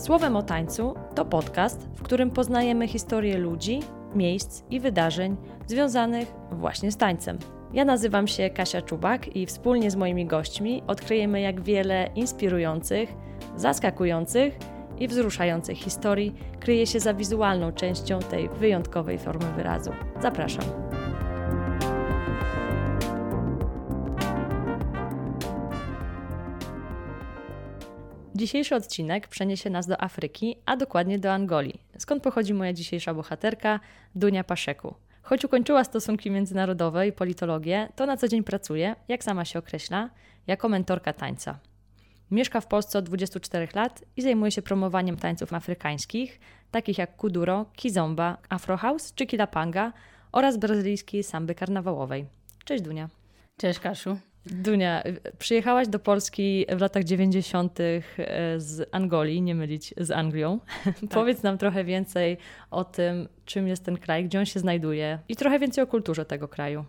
Słowem o tańcu to podcast, w którym poznajemy historię ludzi, miejsc i wydarzeń związanych właśnie z tańcem. Ja nazywam się Kasia Czubak i wspólnie z moimi gośćmi odkryjemy, jak wiele inspirujących, zaskakujących i wzruszających historii kryje się za wizualną częścią tej wyjątkowej formy wyrazu. Zapraszam. Dzisiejszy odcinek przeniesie nas do Afryki, a dokładnie do Angolii, skąd pochodzi moja dzisiejsza bohaterka, Dunia Paszeku. Choć ukończyła stosunki międzynarodowe i politologię, to na co dzień pracuje, jak sama się określa, jako mentorka tańca. Mieszka w Polsce od 24 lat i zajmuje się promowaniem tańców afrykańskich, takich jak kuduro, kizomba, afro house czy kilapanga oraz brazylijskiej samby karnawałowej. Cześć Dunia. Cześć Kasiu. Dunia, przyjechałaś do Polski w latach 90. z Angolii, nie mylić z Anglią. Tak. Powiedz nam trochę więcej o tym, czym jest ten kraj, gdzie on się znajduje i trochę więcej o kulturze tego kraju.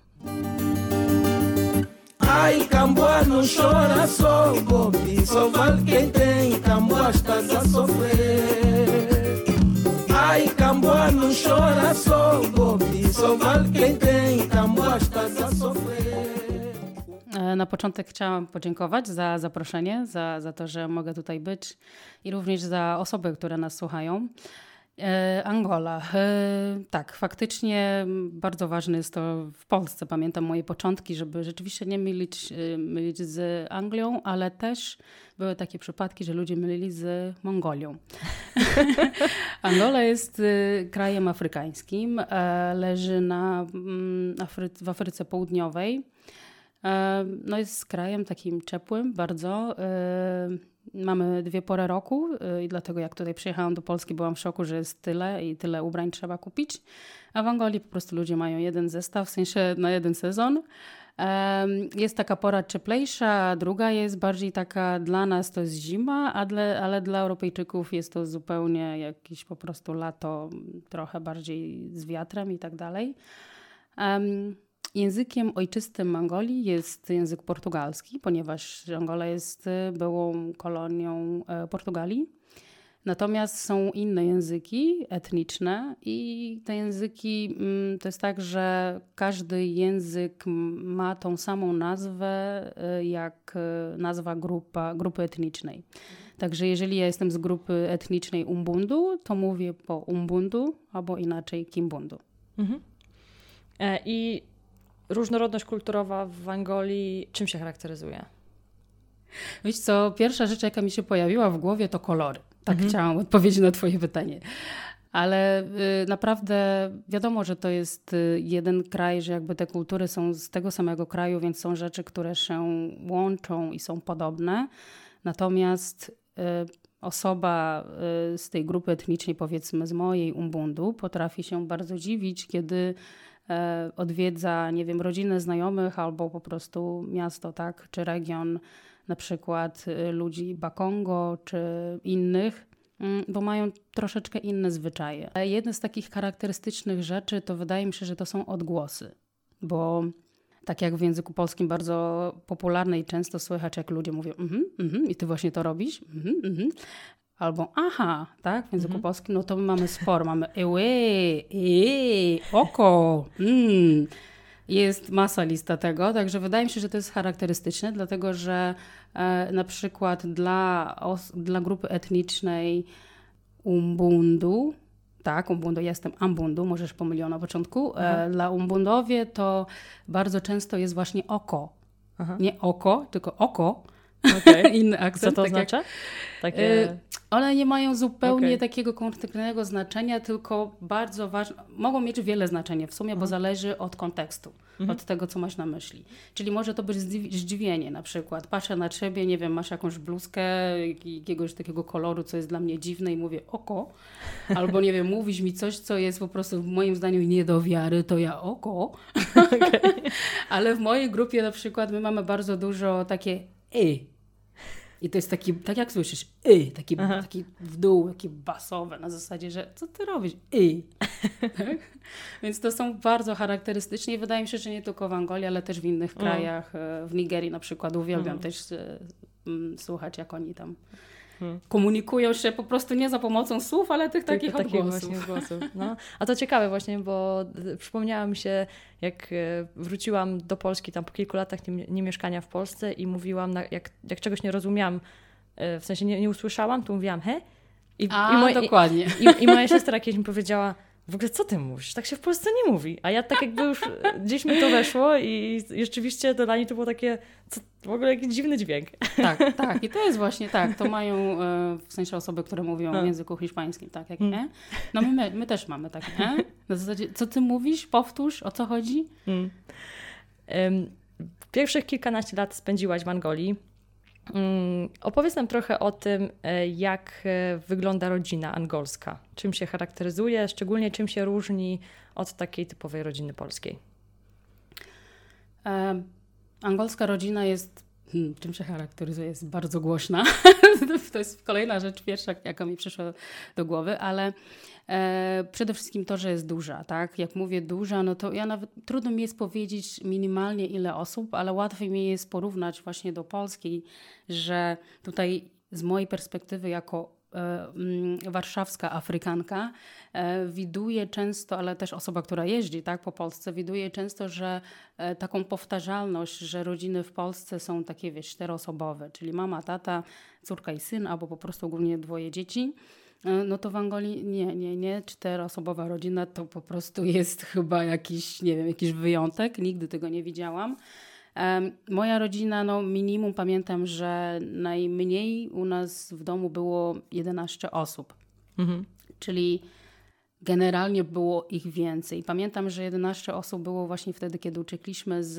Ai, Camboa não chora só, Bobi, só vale quem tem, Camboa estás a sofrer. Ai, Camboa não chora só, Bobi, só vale quem tem, Camboa estás a sofrer. E, na początek chciałam podziękować za zaproszenie, za, za to, że mogę tutaj być i również za osoby, które nas słuchają. E, Angola. E, tak, faktycznie bardzo ważne jest to w Polsce. Pamiętam moje początki, żeby rzeczywiście nie mylić, mylić z Anglią, ale też były takie przypadki, że ludzie mylili z Mongolią. Angola jest krajem afrykańskim, leży na, Afry w Afryce Południowej. No jest krajem takim ciepłym bardzo. Mamy dwie pory roku i dlatego jak tutaj przyjechałam do Polski byłam w szoku, że jest tyle i tyle ubrań trzeba kupić. A w Angolii po prostu ludzie mają jeden zestaw, w sensie na jeden sezon. Jest taka pora cieplejsza, druga jest bardziej taka dla nas to jest zima, ale dla Europejczyków jest to zupełnie jakieś po prostu lato, trochę bardziej z wiatrem i tak dalej. Językiem ojczystym Angolii jest język portugalski, ponieważ Angola jest e, byłą kolonią e, Portugalii. Natomiast są inne języki etniczne, i te języki mm, to jest tak, że każdy język ma tą samą nazwę e, jak nazwa grupa, grupy etnicznej. Także jeżeli ja jestem z grupy etnicznej Umbundu, to mówię po Umbundu albo inaczej Kimbundu. Mhm. I różnorodność kulturowa w Angolii czym się charakteryzuje? Wiesz co, pierwsza rzecz, jaka mi się pojawiła w głowie, to kolory. Tak mhm. chciałam odpowiedzieć na Twoje pytanie. Ale y, naprawdę wiadomo, że to jest y, jeden kraj, że jakby te kultury są z tego samego kraju, więc są rzeczy, które się łączą i są podobne. Natomiast y, osoba z tej grupy etnicznej, powiedzmy z mojej Umbundu, potrafi się bardzo dziwić, kiedy odwiedza, nie wiem, rodzinę znajomych albo po prostu miasto, tak, czy region, na przykład y, ludzi Bakongo czy innych, mm, bo mają troszeczkę inne zwyczaje. Jedna z takich charakterystycznych rzeczy to wydaje mi się, że to są odgłosy, bo tak jak w języku polskim bardzo popularne i często słychać, jak ludzie mówią mhm, mhm i ty właśnie to robisz, mhm, mhm albo aha, tak, w języku mhm. polskim, no to my mamy sporo, mamy ewe, e, oko, mm. Jest masa lista tego, także wydaje mi się, że to jest charakterystyczne, dlatego że e, na przykład dla, os, dla grupy etnicznej Umbundu, tak, Umbundu, jestem Ambundu, możesz pomyliła na początku. E, dla Umbundowie to bardzo często jest właśnie oko. Aha. Nie oko, tylko oko. Okay. Inny akcent. Co to tak oznacza? Jak, Takie... One nie mają zupełnie okay. takiego konkretnego znaczenia, tylko bardzo ważne, mogą mieć wiele znaczenia w sumie, mhm. bo zależy od kontekstu, mhm. od tego, co masz na myśli. Czyli może to być zdziwienie na przykład. Patrzę na ciebie, nie wiem, masz jakąś bluzkę jakiegoś takiego koloru, co jest dla mnie dziwne i mówię oko. Albo nie wiem, mówisz mi coś, co jest po prostu w moim zdaniu nie do wiary, to ja oko. Okay. Ale w mojej grupie na przykład my mamy bardzo dużo takie y i to jest taki, tak jak słyszysz, y, taki, taki w dół, takie basowe, na zasadzie, że co ty robisz? Y. tak? Więc to są bardzo charakterystyczne i wydaje mi się, że nie tylko w Angolii, ale też w innych mm. krajach. E, w Nigerii na przykład uwielbiam mm. też e, słuchać, jak oni tam hmm. komunikują się po prostu nie za pomocą słów, ale tych takich takich odgłosów. właśnie głosów. No. A to ciekawe właśnie, bo przypomniała mi się, jak e, wróciłam do Polski tam po kilku latach nie, nie mieszkania w Polsce i mówiłam, jak, jak czegoś nie rozumiałam, e, w sensie nie, nie usłyszałam, to mówiłam he? I, A, i moje, dokładnie. I, I moja siostra kiedyś mi powiedziała, w ogóle co ty mówisz? Tak się w Polsce nie mówi. A ja tak jakby już gdzieś mi to weszło i, rzeczywiście to dla niej to było takie co, w ogóle jakiś dziwny dźwięk. Tak, tak. I to jest właśnie tak. To mają e, w sensie osoby, które mówią w języku hiszpańskim, tak jak hmm. nie. No my, my też mamy takie, nie? Na zasadzie, co ty mówisz? Powtórz, o co chodzi? Hmm. Um, pierwszych kilkanaście lat spędziłaś w Angolii. Mm, opowiedz nam trochę o tym, e, jak e, wygląda rodzina angolska. Czym się charakteryzuje, szczególnie czym się różni od takiej typowej rodziny polskiej. E, angolska rodzina jest, hmm, czym się charakteryzuje, jest bardzo głośna. to jest kolejna rzecz pierwsza, jaka mi przyszła do głowy, ale E, przede wszystkim to, że jest duża, tak? Jak mówię duża, no to ja nawet trudno mi jest powiedzieć minimalnie ile osób, ale łatwiej mi jest porównać właśnie do Polski, że tutaj z mojej perspektywy jako warszawska Afrykanka e, widuje często, ale też osoba, która jeździ tak, po Polsce, widuje często, że taką powtarzalność, że rodziny w Polsce są takie, wiesz, czteroosobowe, czyli mama, tata, córka i syn, albo po prostu ogólnie dwoje dzieci. E, no to w Angolii nie, nie, nie. Czteroosobowa rodzina to po prostu jest chyba jakiś, nie wiem, jakiś wyjątek. Nigdy tego nie widziałam. Moja rodzina, no minimum pamiętam, że najmniej u nas w domu było 11 osób. Mhm. Czyli generalnie było ich więcej. Pamiętam, że 11 osób było właśnie wtedy, kiedy uciekliśmy z,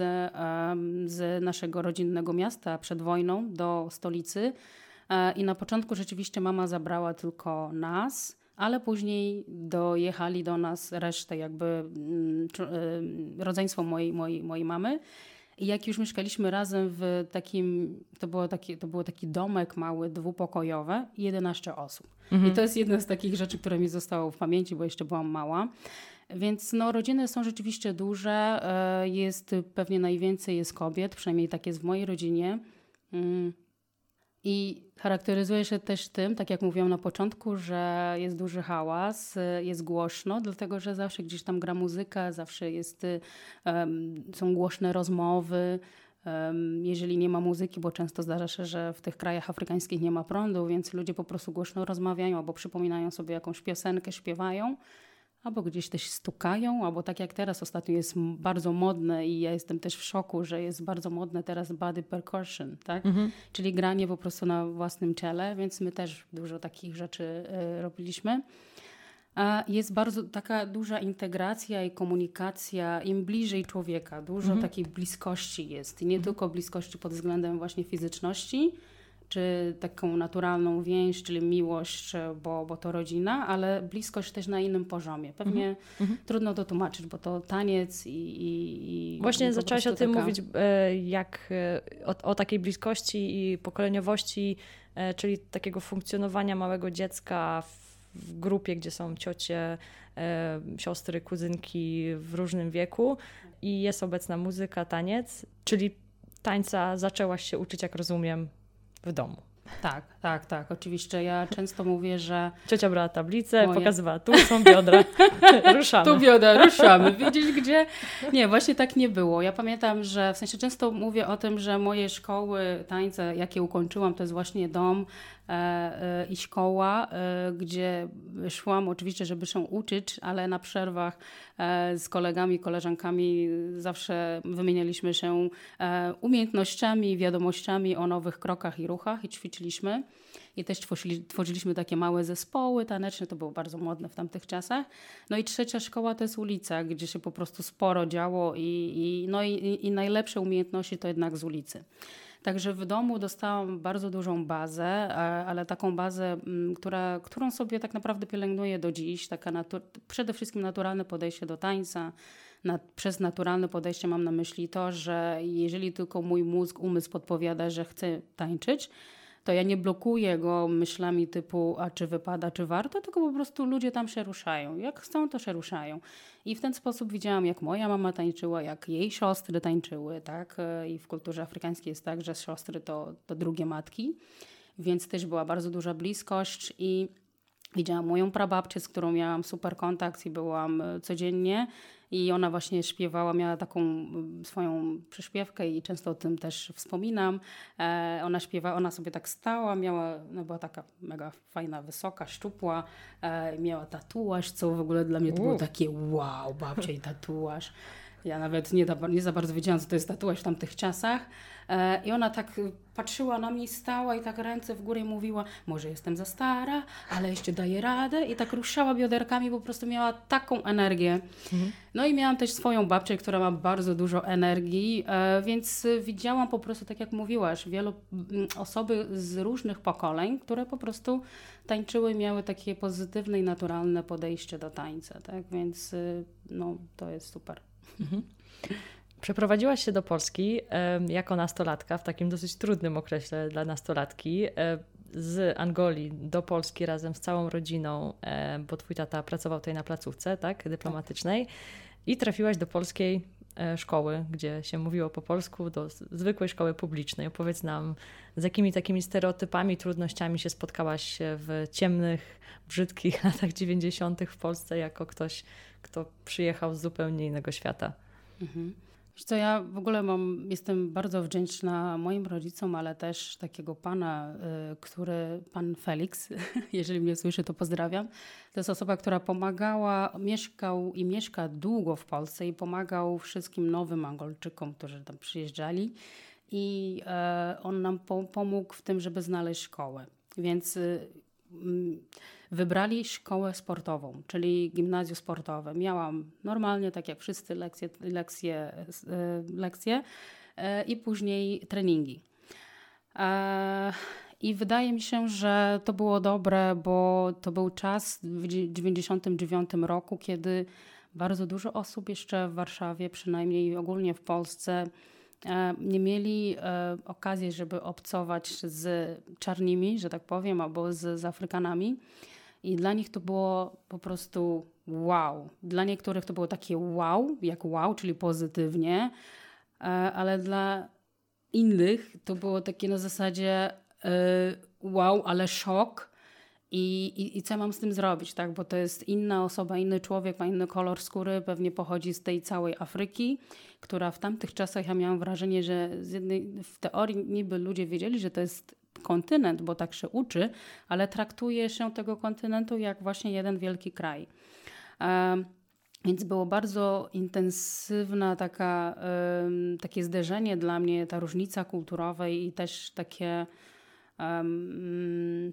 z naszego rodzinnego miasta przed wojną do stolicy. E, I na początku rzeczywiście mama zabrała tylko nas, ale później dojechali do nas resztę, jakby mm, rodzeństwo mojej, mojej, mojej mamy. I jak już mieszkaliśmy razem w takim, to było taki, to było taki domek mały, dwupokojowy, 11 osób. Mhm. I to jest jedna z takich rzeczy, które mi zostało w pamięci, bo jeszcze byłam mała. Więc no, rodziny są rzeczywiście duże. E, jest pewnie najwięcej jest kobiet, przynajmniej tak jest w mojej rodzinie. I charakteryzuje się też tym, tak jak mówiłam na początku, że jest duży hałas, jest głośno, dlatego że zawsze gdzieś tam gra muzyka, zawsze jest, um, są głośne rozmowy. Um, jeżeli nie ma muzyki, bo często zdarza się, że w tych krajach afrykańskich nie ma prądu, więc ludzie po prostu głośno rozmawiają albo przypominają sobie jakąś piosenkę, śpiewają albo gdzieś też stukają, albo tak jak teraz ostatnio jest bardzo modne i ja jestem też w szoku, że jest bardzo modne teraz body percussion, tak? Mhm. Czyli granie po prostu na własnym ciele, więc my też dużo takich rzeczy y, robiliśmy. A jest bardzo taka duża integracja i komunikacja im bliżej człowieka, dużo mhm. takiej bliskości jest. I nie mhm. tylko bliskości pod względem właśnie fizyczności, czy taką naturalną więź, czyli miłość, bo, bo to rodzina, ale bliskość też na innym poziomie. Pewnie mm-hmm. trudno to tłumaczyć, bo to taniec i. i, i Właśnie zaczęłaś o tym taka... mówić, e, jak e, o, o, takiej bliskości i pokoleniowości, e, czyli takiego funkcjonowania małego dziecka w grupie, gdzie są ciocie, siostry, kuzynki w różnym wieku i jest obecna muzyka, taniec, czyli tańca zaczęłaś się uczyć, jak rozumiem, w domu. Tak, tak, tak. Oczywiście ja często mówię, że. Ciocia brała tablicę, moje... pokazywała, tu są biodra, ruszamy. Tu biodra, ruszamy. Widzisz gdzie? Nie, właśnie tak nie było. Ja pamiętam, że w sensie często mówię o tym, że moje szkoły tańce, jakie ukończyłam, to jest właśnie dom i szkoła, e, gdzie szłam oczywiście, żeby się uczyć, ale na przerwach e, z kolegami, koleżankami zawsze wymienialiśmy się e, umiejętnościami, wiadomościami o nowych krokach i ruchach i ćwiczyliśmy i też tworzyli, tworzyliśmy takie małe zespoły taneczne, to było bardzo modne w tamtych czasach. No i trzecia szkoła to jest ulica, gdzie się po prostu sporo działo i, i no i, i najlepsze umiejętności to jednak z ulicy. Także w domu dostałam bardzo dużą bazę, ale taką bazę, mm, która, którą sobie tak naprawdę pielęgnuję do dziś. Taka przede wszystkim naturalne podejście do tańca. Na, przez naturalne podejście mam na myśli to, że jeżeli tylko mój mózg, umysł podpowiada, że chcę tańczyć, to ja nie blokuję go myślami typu, a czy wypada, czy warto, tylko po prostu ludzie tam się ruszają. Jak chcą, to się ruszają. I w ten sposób widziałam, jak moja mama tańczyła, jak jej siostry tańczyły, tak? I w kulturze afrykańskiej jest tak, że siostry to, to drugie matki. więc też była bardzo duża bliskość i widziałam moją prababcię, z którą miałam super kontakt i byłam e, codziennie i ona właśnie śpiewała, miała taką mm, swoją przyśpiewkę i często o tym też wspominam. E, ona śpiewa, ona sobie tak stała, miała, no była taka mega fajna, wysoka, szczupła, e, miała tatuaż, co w ogóle dla mnie to było takie wow, babcia i tatuaż. Ja nawet nie, nie za bardzo wiedziałam, co to jest tatuaż w tamtych czasach. E, I ona tak patrzyła na mnie, stała i tak ręce w górę i mówiła, może jestem za stara, ale jeszcze daję radę. I tak ruszała bioderkami, po prostu miała taką energię. Mhm. No i miałam też swoją babcię, która ma bardzo dużo energii, e, więc widziałam po prostu, tak jak mówiłaś, wielu mm, osoby z różnych pokoleń, które po prostu tańczyły, miały takie pozytywne i naturalne podejście do tańca, tak? Więc y, no, to jest super. Mhm. Przeprowadziłaś się do Polski jako nastolatka, w takim dosyć trudnym okresie dla nastolatki, z Angolii do Polski razem z całą rodziną, bo twój tata pracował tutaj na placówce tak, dyplomatycznej i trafiłaś do polskiej szkoły, gdzie się mówiło po polsku, do zwykłej szkoły publicznej. Opowiedz nam, z jakimi takimi stereotypami, trudnościami się spotkałaś w ciemnych, brzydkich latach 90. w Polsce, jako ktoś, kto przyjechał z zupełnie innego świata. Mhm. Co, ja w ogóle mam, jestem bardzo wdzięczna moim rodzicom, ale też takiego pana, y, który, pan Felix, jeżeli mnie słyszy, to pozdrawiam. To jest osoba, która pomagała, mieszkał i mieszka długo w Polsce i pomagał wszystkim nowym Angolczykom, którzy tam przyjeżdżali. I e, on nam pomógł w tym, żeby znaleźć szkołę. Więc y, wybrali szkołę sportową, czyli gimnazjum sportowe. Miałam normalnie, tak jak wszyscy, lekcje, lekcje, e, lekcje e, i później treningi. E, I wydaje mi się, że to było dobre, bo to był czas w 1999 roku, kiedy bardzo dużo osób jeszcze w Warszawie, przynajmniej ogólnie w Polsce, nie mieli okazji, żeby obcować z czarnymi, że tak powiem, albo z, z Afrykanami. I dla nich to było po prostu wow. Dla niektórych to było takie wow, jak wow, czyli pozytywnie, e, ale dla innych to było takie na zasadzie e, wow, ale szok. I, i, I co mam z tym zrobić, tak? Bo to jest inna osoba, inny człowiek, ma inny kolor skóry, pewnie pochodzi z tej całej Afryki, która w tamtych czasach ja miałam wrażenie, że z jednej, w teorii niby ludzie wiedzieli, że to jest kontynent, bo tak się uczy, ale traktuje się tego kontynentu jak właśnie jeden wielki kraj. Więc było bardzo intensywna taka, takie zderzenie dla mnie, ta różnica kulturowa i też takie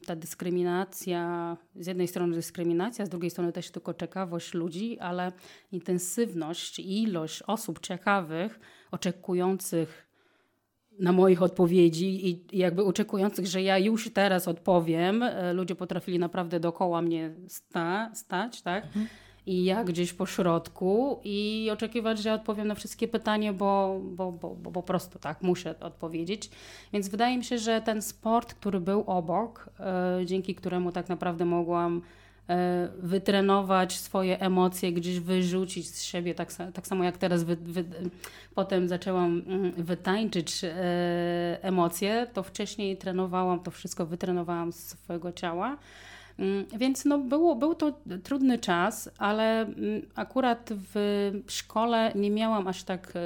ta dyskryminacja, z jednej strony dyskryminacja, z drugiej strony też tylko ciekawość ludzi, ale intensywność i ilość osób ciekawych, oczekujących na moich odpowiedzi i jakby oczekujących, że ja już teraz odpowiem. E, ludzie potrafili naprawdę dookoła mnie sta, stać, tak? Mhm. I ja gdzieś po środku i oczekiwać, że odpowiem na wszystkie pytania, bo, bo, bo, bo po prostu tak, muszę odpowiedzieć. Więc wydaje mi się, że ten sport, który był obok, e, dzięki któremu tak naprawdę mogłam wytrenować swoje emocje, gdzieś wyrzucić z siebie, tak, tak samo jak teraz wy, wy, potem zaczęłam mm, wytańczyć e, emocje, to wcześniej trenowałam to wszystko, wytrenowałam z swojego ciała. Mm, więc no było, był to trudny czas, ale mm, akurat w szkole nie miałam aż tak e,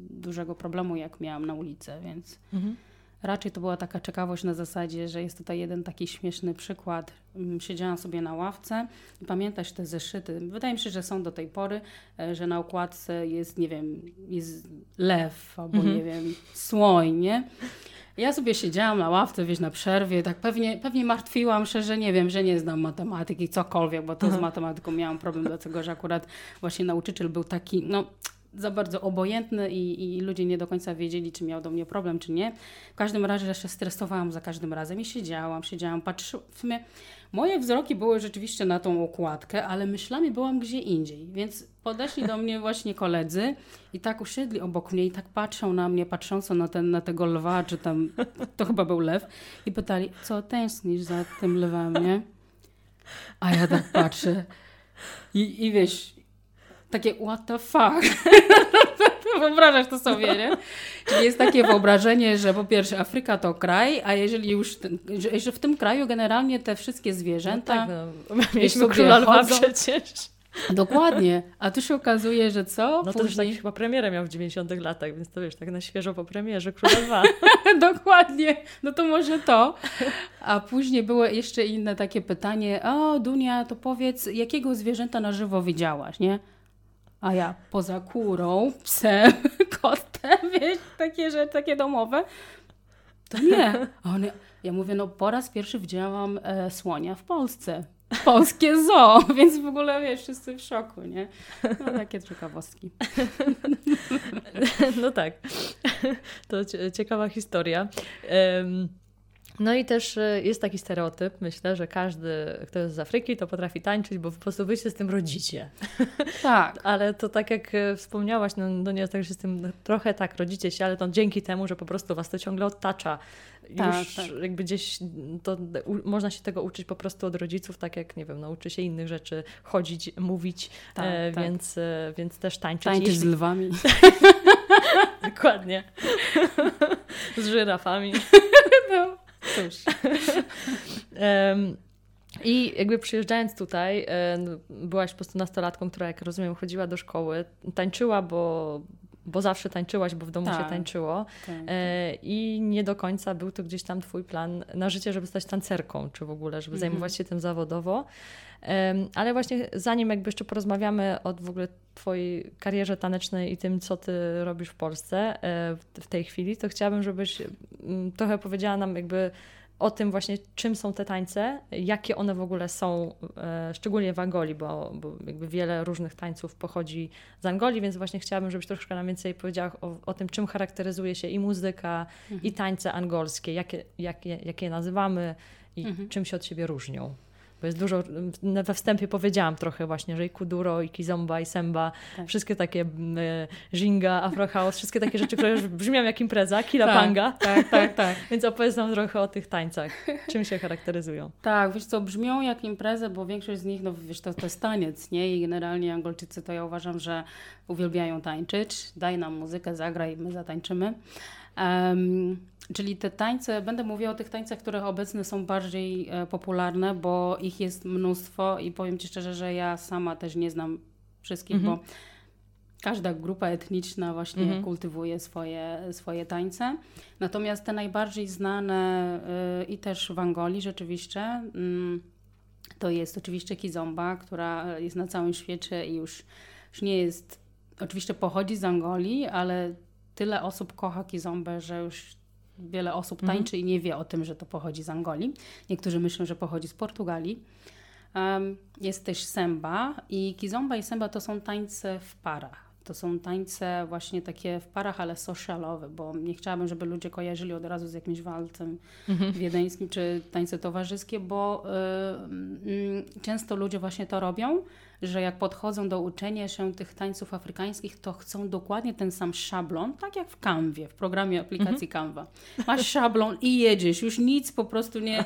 dużego problemu, jak miałam na ulicy, więc... Mhm. Raczej to była taka ciekawość na zasadzie, że jest tutaj jeden taki śmieszny przykład. Mm, siedziałam sobie na ławce i pamiętasz te zeszyty. Wydaje mi się, że są do tej pory, e, że na okładce jest, nie wiem, jest lew albo mhm. nie wiem, słoń, nie? Ja sobie siedziałam na ławce, wiesz, na przerwie, tak pewnie, pewnie martwiłam się, że nie wiem, że nie znam matematyki, cokolwiek, bo to Aha. z matematyką miałam problem, dlatego że akurat właśnie nauczyciel był taki, no za bardzo obojętny i, i, ludzie nie do końca wiedzieli, czy miał do mnie problem, czy nie. W każdym razie się stresowałam za każdym razem i siedziałam, siedziałam, patrzyłam. W sumie moje wzroki były rzeczywiście na tą okładkę, ale myślami byłam gdzie indziej. Więc podeszli do mnie właśnie koledzy i tak usiedli obok mnie i tak patrzą na mnie, patrząco na, ten, na tego lwa, czy tam, to chyba był lew, i pytali, co tęsknisz za tym lwem, nie? A ja tak patrzę i, i wiesz, takie what the fuck. Wyobrażasz to sobie, nie? Czyli jest takie wyobrażenie, że po pierwsze Afryka to kraj, a jeżeli już, że, że w tym kraju generalnie te wszystkie zwierzęta... No tak, no. Mieliśmy króla lwa przecież. Dokładnie. A tu się okazuje, że co? No to Później... już tak chyba premierę miał w 90 latach, więc to wiesz, tak na świeżo po premierze Króla Lwa. Dokładnie. No to może to. A później było jeszcze inne takie pytanie. O, Dunia, to powiedz, jakiego zwierzęta na żywo widziałaś, nie? A ja poza kurą, psem, kotem, wiesz, takie rzeczy, takie domowe. To nie. A one, ja mówię, no po raz pierwszy widziałam e, słonia w Polsce polskie zoo, więc w ogóle wiesz, wszyscy w szoku, nie? No takie ciekawostki. No tak, to ciekawa historia. No i też e, jest taki stereotyp, myślę, że każdy, kto jest z Afryki, to potrafi tańczyć, bo po prostu wy się z tym rodzicie. Tak. ale to tak jak e, wspomniałaś, no, no nie jest tak, że z tym trochę tak rodzicie się, ale to dzięki temu, że po prostu was to ciągle otacza. Tak, Już tak. jakby gdzieś to u, można się tego uczyć po prostu od rodziców, tak jak, nie wiem, nauczy się innych rzeczy, chodzić, mówić, tak, e, tak. Więc, e, więc też tańczyć. Tańczyć Jeśli... z lwami. Dokładnie. z żyrafami. no. Cóż. um, I jakby przyjeżdżając tutaj, byłaś po prostu nastolatką, która, jak rozumiem, chodziła do szkoły, tańczyła, bo, bo zawsze tańczyłaś, bo w domu tak, się tańczyło. Tak, tak. I nie do końca był to gdzieś tam Twój plan na życie, żeby stać tancerką, czy w ogóle, żeby mhm. zajmować się tym zawodowo. Ale właśnie zanim jakby jeszcze porozmawiamy o w ogóle Twojej karierze tanecznej i tym, co Ty robisz w Polsce e, w tej chwili, to chciałabym, żebyś mm, trochę powiedziała nam jakby o tym właśnie, czym są te tańce, jakie one w ogóle są, e, szczególnie w Angolii, bo, bo jakby wiele różnych tańców pochodzi z Angolii, więc właśnie chciałabym, żebyś troszkę nam więcej powiedziała o, o tym, czym charakteryzuje się i muzyka, mhm. i tańce angolskie, jakie, jakie, jakie je nazywamy i mhm. czym się od siebie różnią. Bo jest dużo, we wstępie powiedziałam trochę właśnie, że i kuduro, i kizomba, i semba, tak. wszystkie takie jinga, afro house, wszystkie takie rzeczy, które już brzmią jak impreza, kilapanga. Tak, tak, tak, tak. Więc opowiedz nam trochę o tych tańcach. Czym się charakteryzują? Tak, wiesz co, brzmią jak imprezę, bo większość z nich, no wiesz, to, to jest taniec, nie? I generalnie Angolczycy to ja uważam, że uwielbiają tańczyć. Daj nam muzykę, zagraj, my zatańczymy. Czyli te tańce, będę mówiła o tych tańcach, które obecnie są bardziej e, popularne, bo ich jest mnóstwo i powiem Ci szczerze, że ja sama też nie znam wszystkich, mhm. bo każda grupa etniczna właśnie mhm. kultywuje swoje, swoje tańce. Natomiast te najbardziej znane y, i też w Angolii rzeczywiście y, to jest oczywiście kizomba, która jest na całym świecie i już, już nie jest, oczywiście pochodzi z Angolii, ale tyle osób kocha kizombę, że już wiele osób mhm. tańczy i nie wie o tym, że to pochodzi z Angolii. Niektórzy myślą, że pochodzi z Portugalii. Um, jest też semba i kizomba i semba to są tańce w parach. To są tańce właśnie takie w parach, ale socialowe, bo nie chciałabym, żeby ludzie kojarzyli od razu z jakimś walcem mhm. wiedeńskim czy tańce towarzyskie, bo y, y, często ludzie właśnie to robią, że jak podchodzą do uczenia się tych tańców afrykańskich, to chcą dokładnie ten sam szablon, tak jak w Canwie, w programie aplikacji mhm. Canva. Masz szablon i jedziesz, już nic po prostu nie,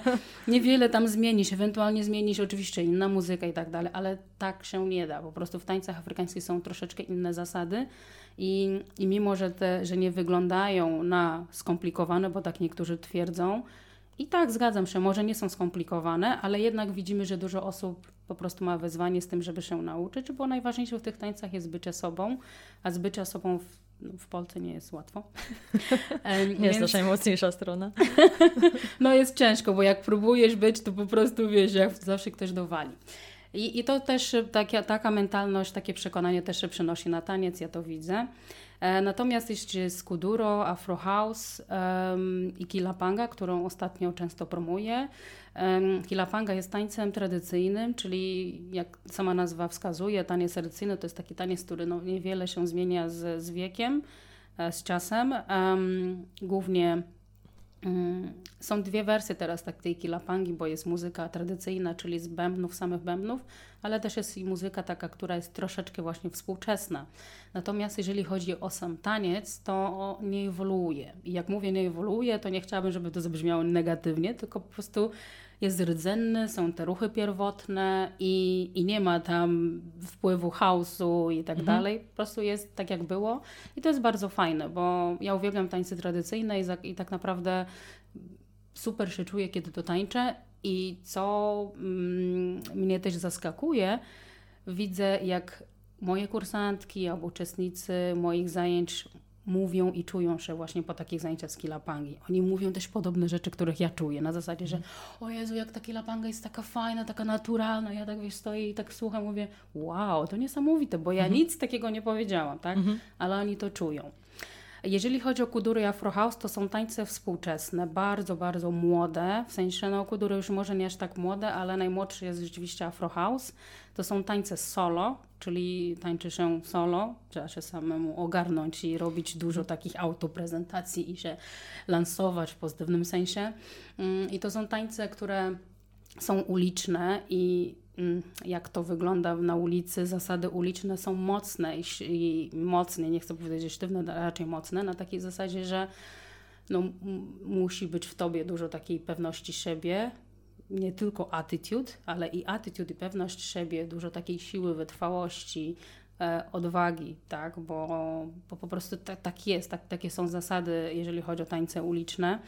niewiele tam zmienisz, ewentualnie zmienisz oczywiście inna muzyka i tak dalej, ale tak się nie da. Po prostu w tańcach afrykańskich są troszeczkę inne zasady. I, I mimo, że, te, że nie wyglądają na skomplikowane, bo tak niektórzy twierdzą, i tak zgadzam się, może nie są skomplikowane, ale jednak widzimy, że dużo osób po prostu ma wyzwanie z tym, żeby się nauczyć, bo najważniejsze w tych tańcach jest bycie sobą, a z bycia sobą w, no, w Polsce nie jest łatwo. nie Więc... jest nasza najmocniejsza strona. no jest ciężko, bo jak próbujesz być, to po prostu wiesz, jak zawsze ktoś dowali. I, i to też taka, taka mentalność, takie przekonanie też się przenosi na taniec, ja to widzę. E, natomiast jeszcze jest Kuduro, Afro House um, i Kilapanga, którą ostatnio często promuję. Um, Kilapanga jest tańcem tradycyjnym, czyli jak sama nazwa wskazuje, taniec tradycyjny to jest taki taniec, który no, niewiele się zmienia z, z wiekiem, e, z czasem. Um, głównie Mm, są dwie wersje teraz tak tej kilapangi, bo jest muzyka tradycyjna, czyli z bębnów, samych bębnów, ale też jest i muzyka taka, która jest troszeczkę właśnie współczesna. Natomiast jeżeli chodzi o sam taniec, to nie ewoluuje. I jak mówię nie ewoluuje, to nie chciałabym, żeby to zabrzmiało negatywnie, tylko po prostu jest rdzenny, są te ruchy pierwotne i, i nie ma tam wpływu chaosu i tak mhm. dalej. Po prostu jest tak, jak było. I to jest bardzo fajne, bo ja uwielbiam tańce tradycyjne i, za, i tak naprawdę super się czuję, kiedy to tańczę. I co mm, mnie też zaskakuje, widzę jak moje kursantki albo uczestnicy moich zajęć mówią i czują się właśnie po takich zajęciach z kilapangi. Oni mówią też podobne rzeczy, których ja czuję. Na zasadzie, że o Jezu, jak ta kilapanga jest taka fajna, taka naturalna. Ja tak wiesz, stoję i tak słucham, mówię wow, to niesamowite, bo ja mhm. nic takiego nie powiedziałam, tak? Mhm. Ale oni to czują. Jeżeli chodzi o kudury Afro House, to są tańce współczesne, bardzo, bardzo młode. W sensie, no kudury już może nie aż tak młode, ale najmłodszy jest rzeczywiście Afro House. To są tańce solo, czyli tańczy się solo, trzeba się samemu ogarnąć i robić dużo takich autoprezentacji i się lansować w pozytywnym sensie. Mm, I to są tańce, które są uliczne i jak to wygląda na ulicy, zasady uliczne są mocne i, mocne, nie chcę powiedzieć sztywne, raczej mocne, na takiej zasadzie, że no, musi być w tobie dużo takiej pewności siebie, nie tylko attitude, ale i attitude i pewność siebie, dużo takiej siły, wytrwałości, e, odwagi, tak, bo, bo po prostu tak, tak jest, tak, takie są zasady, jeżeli chodzi o tańce uliczne.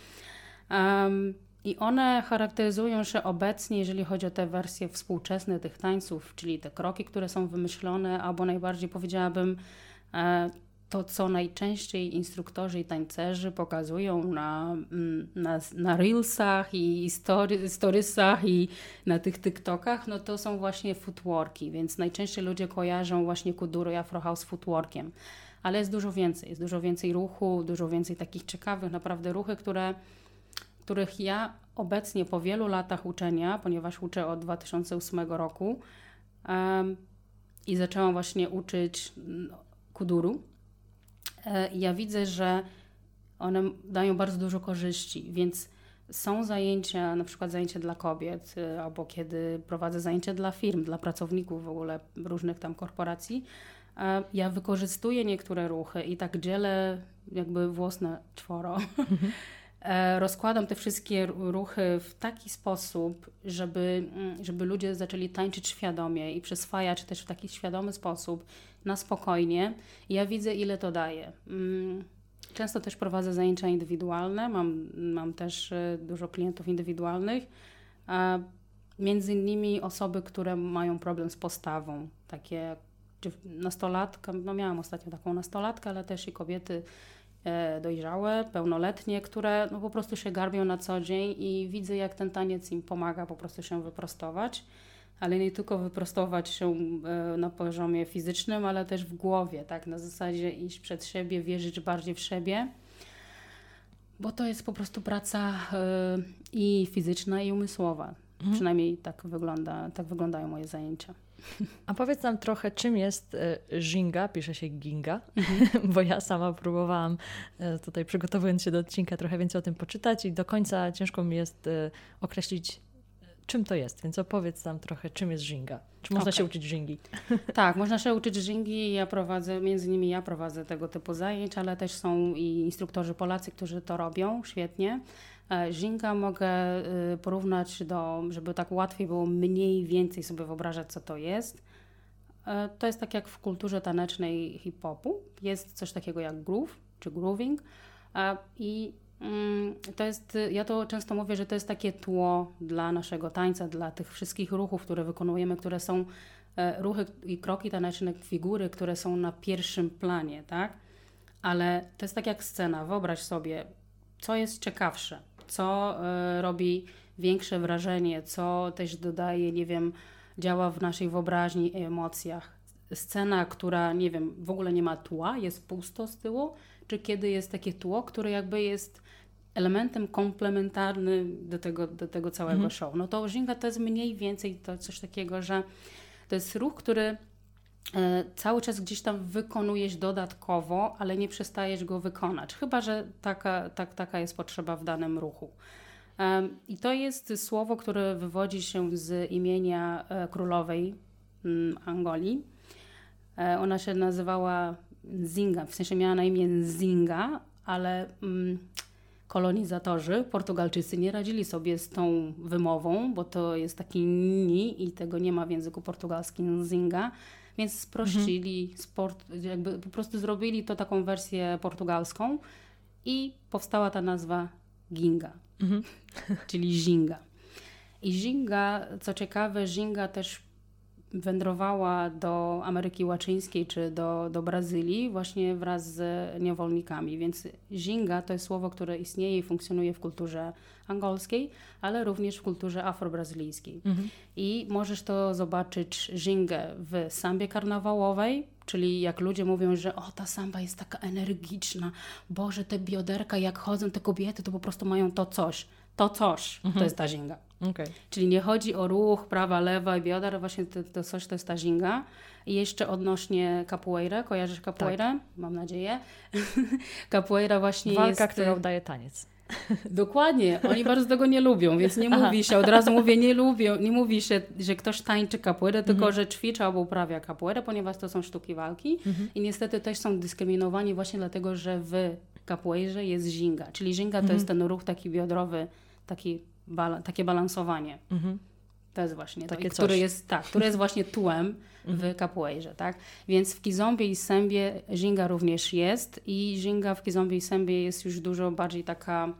Um, i one charakteryzują się obecnie, jeżeli chodzi o te wersje współczesne tych tańców, czyli te kroki, które są wymyślone, albo najbardziej powiedziałabym e, to, co najczęściej instruktorzy i tańcerzy pokazują na, mm, na, na Reelsach i story, Storiesach i na tych TikTokach, no to są właśnie footworki, więc najczęściej ludzie kojarzą właśnie Kuduro i Afro footworkiem. Ale jest dużo więcej, jest dużo więcej ruchu, dużo więcej takich ciekawych naprawdę ruchy, które których ja obecnie po wielu latach uczenia, ponieważ uczę od 2008 roku um, i zaczęłam właśnie uczyć mm, kuduru, e, ja widzę, że one dają bardzo dużo korzyści, więc są zajęcia, na przykład zajęcia dla kobiet, e, albo kiedy prowadzę zajęcia dla firm, dla pracowników w ogóle różnych tam korporacji, ja wykorzystuję niektóre ruchy i tak dzielę jakby włos na czworo. E, rozkładam te wszystkie ruchy w taki sposób, żeby, mm, żeby ludzie zaczęli tańczyć świadomie i przyswajać też w taki świadomy sposób, na spokojnie. Ja widzę, ile to daje. Mm, często też prowadzę zajęcia indywidualne, mam, mam też e, dużo klientów indywidualnych. Między innymi osoby, które mają problem z postawą, takie nastolatka, no miałam ostatnio taką nastolatkę, ale też i kobiety dojrzałe, pełnoletnie, które no po prostu się garbią na co dzień i widzę, jak ten taniec im pomaga po prostu się wyprostować. Ale nie tylko wyprostować się e, na poziomie fizycznym, ale też w głowie, tak? Na zasadzie iść przed siebie, wierzyć bardziej w siebie. Bo to jest po prostu praca e, i fizyczna, i umysłowa. Mhm. Przynajmniej tak, wygląda, tak wyglądają moje zajęcia. A powiedz nam trochę, czym jest Ginga, e, pisze się Ginga, mhm. bo ja sama próbowałam e, tutaj przygotowując się do odcinka trochę więcej o tym poczytać i do końca ciężko mi jest e, określić, czym to jest, więc opowiedz nam trochę, czym jest Ginga. Czy można okay. się uczyć Gingi? Tak, można się uczyć Gingi. Ja prowadzę, między innymi ja prowadzę tego typu zajęć, ale też są i instruktorzy Polacy, którzy to robią świetnie. E, mogę y, porównać do, żeby tak łatwiej było mniej więcej sobie wyobrażać, co to jest. E, to jest tak jak w kulturze tanecznej hip-hopu. Jest coś takiego jak groove czy grooving. E, I mm, to jest, ja to często mówię, że to jest takie tło dla naszego tańca, dla tych wszystkich ruchów, które wykonujemy, które są ruchy i kroki taneczne, figury, które są na pierwszym planie, tak? Ale to jest tak jak scena. Wyobraź sobie, co jest ciekawsze co e, robi większe wrażenie, co też dodaje, nie wiem, działa w naszej wyobraźni i emocjach. Scena, która, nie wiem, w ogóle nie ma tła, jest pusto z tyłu, czy kiedy jest takie tło, które jakby jest elementem komplementarnym do tego, do tego całego mhm. show. No to Zinga to jest mniej więcej to coś takiego, że to jest ruch, który cały czas gdzieś tam wykonujesz dodatkowo, ale nie przestajesz go wykonać, chyba że taka, tak, taka jest potrzeba w danym ruchu. I to jest słowo, które wywodzi się z imienia e, królowej mm, Angolii. E, ona się nazywała Zinga, w sensie miała na imię Zinga, ale mm, kolonizatorzy portugalczycy nie radzili sobie z tą wymową, bo to jest taki ni i tego nie ma w języku portugalskim Zinga, więc sprościli, mhm. sport, jakby po prostu zrobili to taką wersję portugalską i powstała ta nazwa Ginga, mhm. czyli Zinga. I Zinga, co ciekawe, Zinga też wędrowała do Ameryki Łacińskiej czy do, do Brazylii właśnie wraz z niewolnikami. Więc zinga to jest słowo, które istnieje i funkcjonuje w kulturze angolskiej, ale również w kulturze afrobrazylijskiej. Mhm. I możesz to zobaczyć zingę w sambie karnawałowej, czyli jak ludzie mówią, że o, ta samba jest taka energiczna, Boże, te bioderka, jak chodzą te kobiety, to po prostu mają to coś. To coś, mhm. to jest ta zinga. Okay. Czyli nie chodzi o ruch prawa, lewa i bioder, właśnie to, to coś to jest ta zinga. I jeszcze odnośnie capoeira, kojarzysz capoeirę? Tak. Mam nadzieję. capoeira właśnie Walka, jest... Walka, którą daje taniec. Dokładnie, oni bardzo tego nie lubią, więc nie mówi się, od razu mówię, nie lubią, nie mówi się, że ktoś tańczy capoeirę, tylko mhm. że ćwiczy albo uprawia capoeirę, ponieważ to są sztuki walki mhm. i niestety też są dyskryminowani właśnie dlatego, że w capoeirze jest zinga, czyli zinga to mhm. jest ten ruch taki biodrowy, taki bala, takie balansowanie. To jest właśnie takie to, który jest, tak, który jest właśnie tułem w mhm. capoeirze, tak? Więc w kizombie i sębie zinga również jest i zinga w kizombie i sębie jest już dużo bardziej taka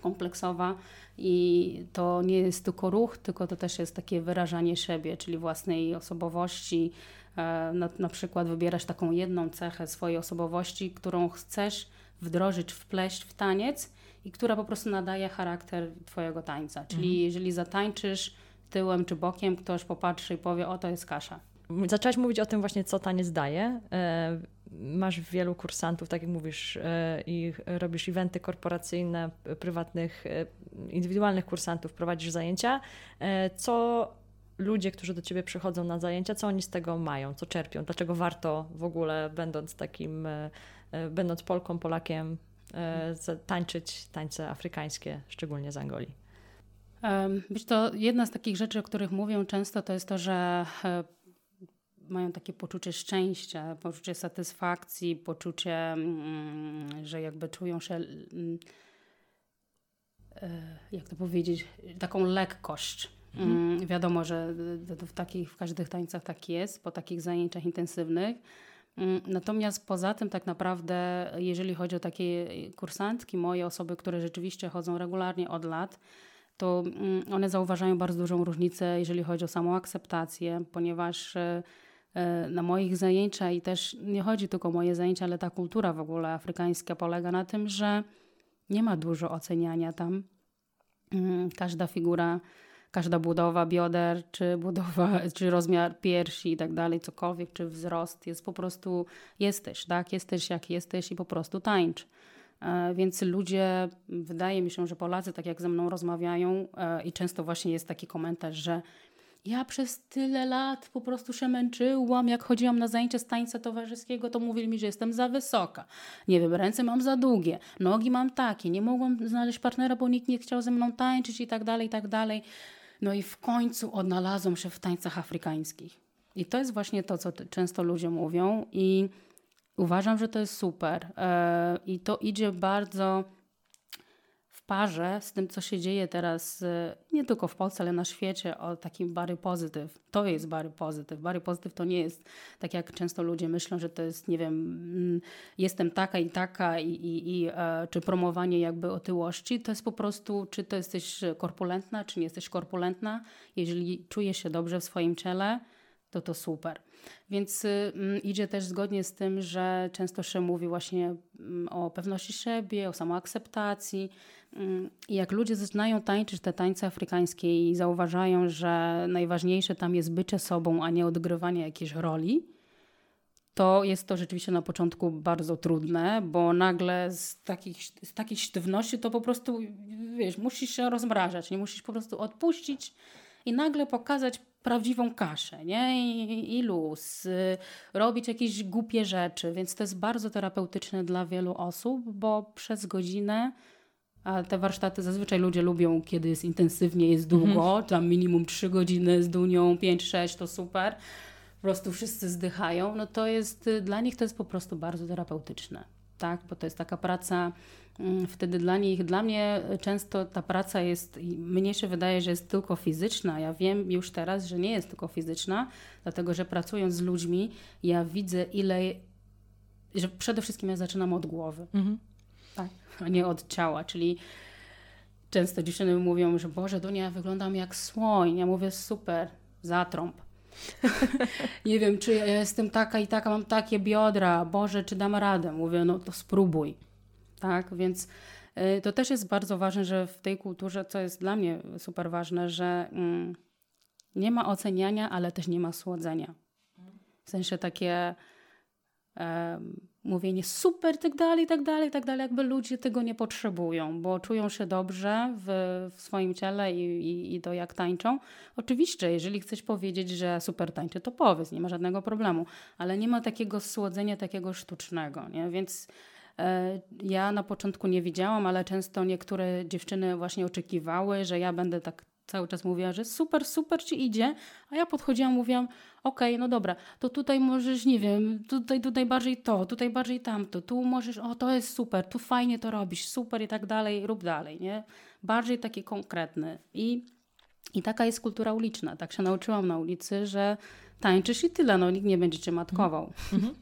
kompleksowa i to nie jest tylko ruch, tylko to też jest takie wyrażanie siebie, czyli własnej osobowości. E, na, na przykład wybierasz taką jedną cechę swojej osobowości, którą chcesz wdrożyć, wpleść w taniec i która po prostu nadaje charakter Twojego tańca. Czyli mhm. jeżeli zatańczysz tyłem czy bokiem, ktoś popatrzy i powie, o to jest kasza. Zaczęłaś mówić o tym właśnie, co taniec daje. E, masz wielu kursantów, tak jak mówisz, e, i robisz eventy korporacyjne, prywatnych, e, indywidualnych kursantów, prowadzisz zajęcia. Co ludzie, którzy do ciebie przychodzą na zajęcia, co oni z tego mają, co czerpią? Dlaczego warto w ogóle, będąc takim, będąc Polką, Polakiem, tańczyć tańce afrykańskie, szczególnie z Angolii. Być to jedna z takich rzeczy, o których mówią często, to jest to, że e, mają takie poczucie szczęścia, poczucie satysfakcji, poczucie, mm, że jakby czują się, mm, e, jak to powiedzieć, taką lekkość. Mhm. Mm, wiadomo, że w, takich, w każdych tańcach tak jest, po takich zajęciach intensywnych. Natomiast poza tym, tak naprawdę, jeżeli chodzi o takie kursantki, moje osoby, które rzeczywiście chodzą regularnie od lat, to mm, one zauważają bardzo dużą różnicę, jeżeli chodzi o samą akceptację, ponieważ e, e, na moich zajęciach i też nie chodzi tylko o moje zajęcia, ale ta kultura w ogóle afrykańska polega na tym, że nie ma dużo oceniania tam. Mm, każda figura każda budowa bioder, czy budowa, czy rozmiar piersi i tak dalej, cokolwiek, czy wzrost jest po prostu, jesteś, tak? Jesteś jak jesteś i po prostu tańcz. E, więc ludzie, wydaje mi się, że Polacy, tak jak ze mną rozmawiają, e, i często właśnie jest taki komentarz, że ja przez tyle lat po prostu się męczyłam. Jak chodziłam na zajęcia z tańca towarzyskiego, to mówili mi, że jestem za wysoka. Nie wiem, ręce mam za długie, nogi mam takie, nie mogłam znaleźć partnera, bo nikt nie chciał ze mną tańczyć i tak dalej, i tak dalej. No i w końcu odnalazłam się w tańcach afrykańskich. I to jest właśnie to, co często ludzie mówią, i uważam, że to jest super. E, I to idzie bardzo parze z tym, co się dzieje teraz nie tylko w Polsce, ale na świecie, o takim bary pozytyw. To jest bary pozytyw. Bary pozytyw to nie jest tak, jak często ludzie myślą, że to jest, nie wiem, mm, jestem taka i taka i, i, i e, czy promowanie jakby otyłości. To jest po prostu, czy to jesteś korpulentna, czy nie jesteś korpulentna. Jeżeli czujesz się dobrze w swoim ciele, to to super. Więc y, idzie też zgodnie z tym, że często się mówi właśnie mm, o pewności siebie, o samoakceptacji. Mm, I jak ludzie zaczynają tańczyć te tańce afrykańskie i zauważają, że najważniejsze tam jest bycie sobą, a nie odgrywanie jakiejś roli, to jest to rzeczywiście na początku bardzo trudne, bo nagle z, takich, z takiej sztywności to po prostu, wiesz, musisz się rozmrażać, nie musisz po prostu odpuścić i nagle pokazać prawdziwą kaszę, nie? I, i luz, y, robić jakieś głupie rzeczy, więc to jest bardzo terapeutyczne dla wielu osób, bo przez godzinę a te warsztaty zazwyczaj ludzie lubią, kiedy jest intensywnie, jest długo, mhm. tam minimum 3 godziny z Dunią, 5-6 to super. Po prostu wszyscy zdychają. No to jest, y, dla nich to jest po prostu bardzo terapeutyczne, tak? Bo to jest taka praca wtedy dla nich, dla mnie często ta praca jest, mnie się wydaje, że jest tylko fizyczna. Ja wiem już teraz, że nie jest tylko fizyczna, dlatego że pracując z ludźmi, ja widzę ile, że przede wszystkim ja zaczynam od głowy. Mhm. Tak a nie od ciała, czyli często dziewczyny mówią, że Boże, Dunia, ja wyglądam jak słoń. Ja mówię, super, zatrąb. nie wiem, czy ja jestem taka i taka, mam takie biodra. Boże, czy dam radę? Mówię, no to spróbuj. Tak, więc y, to też jest bardzo ważne, że w tej kulturze, co jest dla mnie super ważne, że mm, nie ma oceniania, ale też nie ma słodzenia. W sensie takie mówienie super, tak dalej, tak dalej, tak dalej, jakby ludzie tego nie potrzebują, bo czują się dobrze w, w swoim ciele i, i, i, to jak tańczą. Oczywiście, jeżeli chcesz powiedzieć, że super tańczy, to powiedz, nie ma żadnego problemu, ale nie ma takiego słodzenia, takiego sztucznego, nie? więc ja na początku nie widziałam, ale często niektóre dziewczyny właśnie oczekiwały, że ja będę tak cały czas mówiła, że super, super ci idzie, a ja podchodziłam, mówiłam, okej, okay, no dobra, to tutaj możesz, nie wiem, tutaj, tutaj bardziej to, tutaj bardziej tamto, tu możesz, o to jest super, tu fajnie to robisz, super i tak dalej, rób dalej, nie? Bardziej taki konkretny i, i taka jest kultura uliczna, tak się nauczyłam na ulicy, że tańczysz i tyle, no nikt nie będzie cię matkował. Mhm.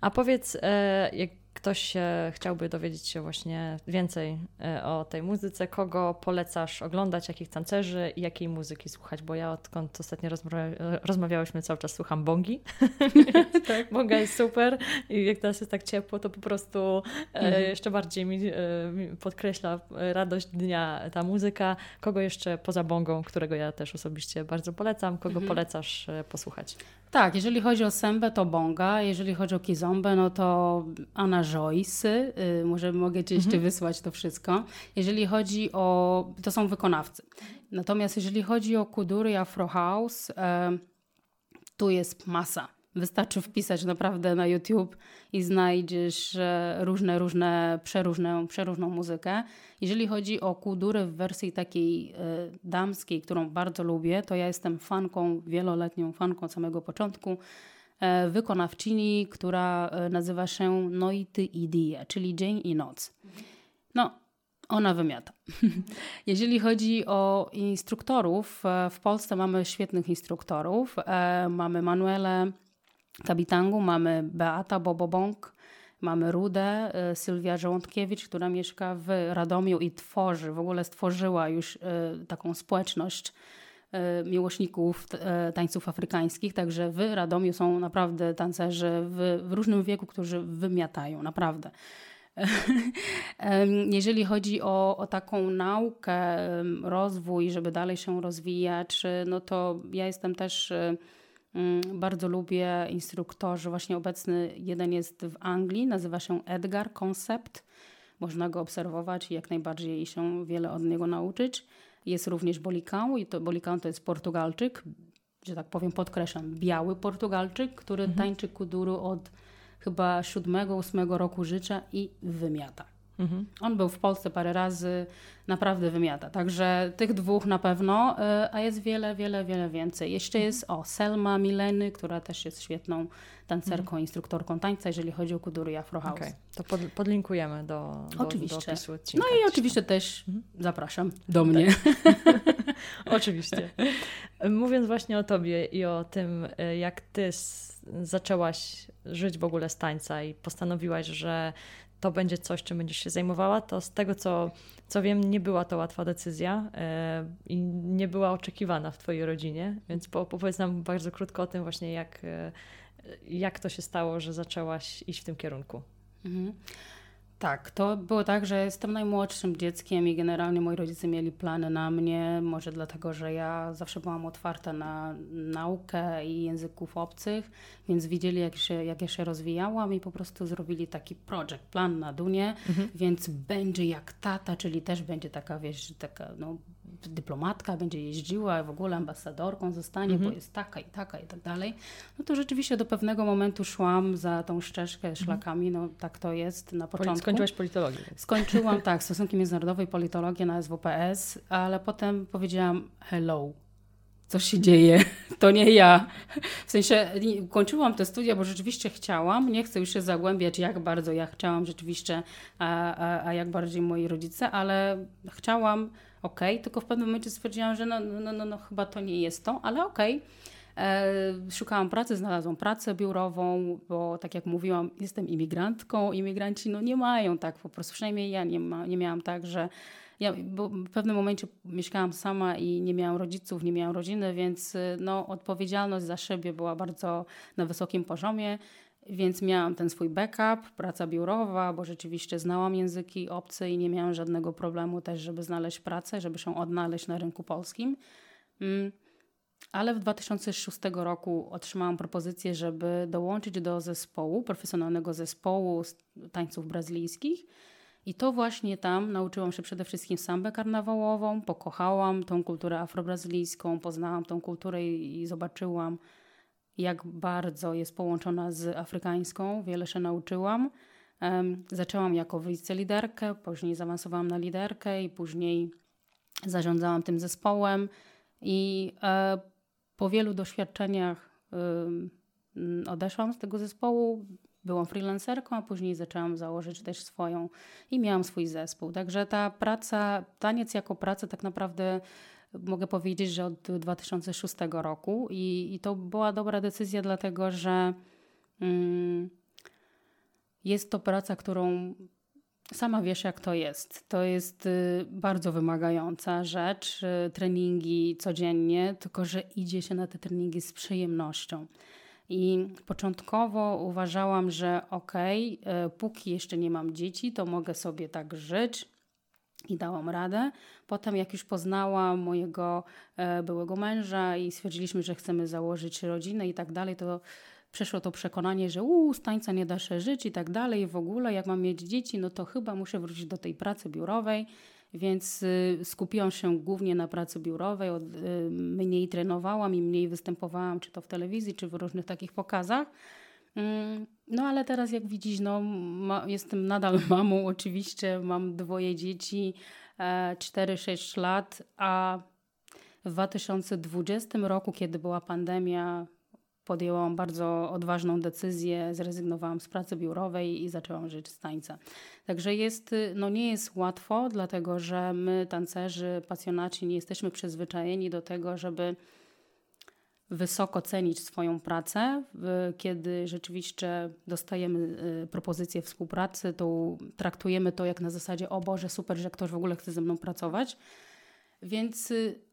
A powiedz, e, jak ktoś chciałby dowiedzieć się właśnie więcej e, o tej muzyce, kogo polecasz oglądać, jakich tancerzy i jakiej muzyki słuchać, bo ja odkąd ostatnio rozmawiałyśmy, cały czas słucham bongi. tak. Bonga jest super i jak teraz jest tak ciepło, to po prostu e, mhm. jeszcze bardziej mi podkreśla radość dnia ta muzyka. Kogo jeszcze poza bongą, którego ja też osobiście bardzo polecam, kogo mhm. polecasz posłuchać? Tak, jeżeli chodzi o sębę, to bonga, jeżeli chodzi o kizombę, no to Anna Joyce, yy, może mogę Ci jeszcze mhm. wysłać to wszystko. Jeżeli chodzi o, to są wykonawcy. Natomiast jeżeli chodzi o kudury i Afro House, yy, tu jest masa. Wystarczy wpisać naprawdę na YouTube i znajdziesz różne, różne, przeróżne, przeróżną muzykę. Jeżeli chodzi o kudury w wersji takiej y, damskiej, którą bardzo lubię, to ja jestem fanką, wieloletnią fanką od samego początku, y, wykonawczyni, która nazywa się Noity Idie, czyli dzień i noc. No, ona wymiata. Jeżeli chodzi o instruktorów, w Polsce mamy świetnych instruktorów. Mamy Manuelę Kabitangu, mamy Beata Bobobąk, mamy Rudę, y, Sylwia Żołądkiewicz, która mieszka w Radomiu i tworzy, w ogóle stworzyła już y, taką społeczność y, miłośników tańców afrykańskich, także w Radomiu są naprawdę tancerzy w, w różnym wieku, którzy wymiatają, naprawdę. Jeżeli chodzi o, o, taką naukę, rozwój, żeby dalej się rozwijać, no to ja jestem też bardzo lubię instruktorzy, właśnie obecny jeden jest w Anglii, nazywa się Edgar Concept. Można go obserwować i jak najbardziej się wiele od niego nauczyć. Jest również Bolicão i to Bolicão to jest Portugalczyk, że tak powiem podkreślam, biały Portugalczyk, który mhm. tańczy kuduru od chyba 7-8 roku życia i wymiata. Mhm. On był w Polsce parę razy, naprawdę wymiata. Także tych dwóch na pewno, y, a jest wiele, wiele, wiele więcej. Jeszcze mhm. jest o Selma Mileny, która też jest świetną tancerką, mhm. instruktorką tańca, jeżeli chodzi o kudury i Afro House. Okay. To pod, podlinkujemy do, do, oczywiście. do opisu odcinka. No i oczywiście też zapraszam do tak. mnie. oczywiście. Mówiąc właśnie o tobie i o tym, y, jak ty zaczęłaś żyć w ogóle z tańca i postanowiłaś, że to będzie coś, czym będziesz się zajmowała, to z tego, co, co wiem, nie była to łatwa decyzja e, i nie była oczekiwana w Twojej rodzinie, więc opowiedz nam bardzo krótko o tym właśnie, jak, e, jak to się stało, że zaczęłaś iść w tym kierunku. Mhm. Tak, to było tak, że jestem najmłodszym dzieckiem i generalnie moi rodzice mieli plany na mnie, może dlatego, że ja zawsze byłam otwarta na naukę i języków obcych, więc widzieli, jak, się, jak ja się rozwijałam i po prostu zrobili taki projekt, plan na Dunie, mhm. więc będzie jak tata, czyli też będzie taka, wiesz, taka no, dyplomatka, będzie jeździła, w ogóle ambasadorką zostanie, mhm. bo jest taka i taka i tak dalej. No to rzeczywiście do pewnego momentu szłam za tą ścieżkę mhm. szlakami, no tak to jest na początku. Skończyłaś politologię. Skończyłam, tak, stosunki międzynarodowe i politologię na SWPS, ale potem powiedziałam hello, co się dzieje, to nie ja. W sensie kończyłam te studia, bo rzeczywiście chciałam, nie chcę już się zagłębiać, jak bardzo ja chciałam rzeczywiście, a, a, a jak bardziej moi rodzice, ale chciałam ok, tylko w pewnym momencie stwierdziłam, że no, no, no, no chyba to nie jest to, ale okej. E, szukałam pracy, znalazłam pracę biurową, bo tak jak mówiłam, jestem imigrantką. Imigranci no, nie mają tak po prostu, przynajmniej ja nie, ma, nie miałam tak, że ja w pewnym momencie mieszkałam sama i nie miałam rodziców, nie miałam rodziny, więc no, odpowiedzialność za siebie była bardzo na wysokim poziomie. Więc miałam ten swój backup, praca biurowa, bo rzeczywiście znałam języki obce i nie miałam żadnego problemu też, żeby znaleźć pracę, żeby się odnaleźć na rynku polskim. Mm, ale w 2006 roku otrzymałam propozycję, żeby dołączyć do zespołu, profesjonalnego zespołu tańców brazylijskich. I to właśnie tam nauczyłam się przede wszystkim sambę karnawałową, pokochałam tą kulturę afrobrazylijską, poznałam tą kulturę i zobaczyłam, jak bardzo jest połączona z afrykańską. Wiele się nauczyłam. Um, zaczęłam jako wiceliderkę, później zaawansowałam na liderkę i później zarządzałam tym zespołem. I e, po wielu doświadczeniach odeszłam z tego zespołu. Byłam freelancerką, a później zaczęłam założyć też swoją i miałam swój zespół. Także ta praca, taniec jako praca tak naprawdę mogę powiedzieć, że od 2006 roku i, i to była dobra decyzja, dlatego że mm, jest to praca, którą sama wiesz, jak to jest. To jest y, bardzo wymagająca rzecz, y, treningi codziennie, tylko że idzie się na te treningi z przyjemnością. I początkowo uważałam, że okej, okay, póki jeszcze nie mam dzieci, to mogę sobie tak żyć, i dałam radę. Potem, jak już poznałam mojego e, byłego męża i stwierdziliśmy, że chcemy założyć rodzinę i tak dalej, to przeszło to przekonanie, że u z tańca nie da się żyć i tak dalej. W ogóle, jak mam mieć dzieci, no to chyba muszę wrócić do tej pracy biurowej. Więc y, skupiłam się głównie na pracy biurowej, y, mniej trenowałam i mniej występowałam, czy to w telewizji, czy w różnych takich pokazach. Mm, no ale teraz jak widzisz, no, ma, jestem nadal mamą oczywiście, mam dwoje dzieci, e, 4-6 lat, a w 2020 roku, kiedy była pandemia, podjęłam bardzo odważną decyzję, zrezygnowałam z pracy biurowej i zaczęłam żyć z tańca. Także jest, no nie jest łatwo, dlatego że my, tancerzy, pasjonaci, nie jesteśmy przyzwyczajeni do tego, żeby wysoko cenić swoją pracę. Kiedy rzeczywiście dostajemy y, propozycję współpracy, to traktujemy to jak na zasadzie: O Boże, super, że ktoś w ogóle chce ze mną pracować. Więc y,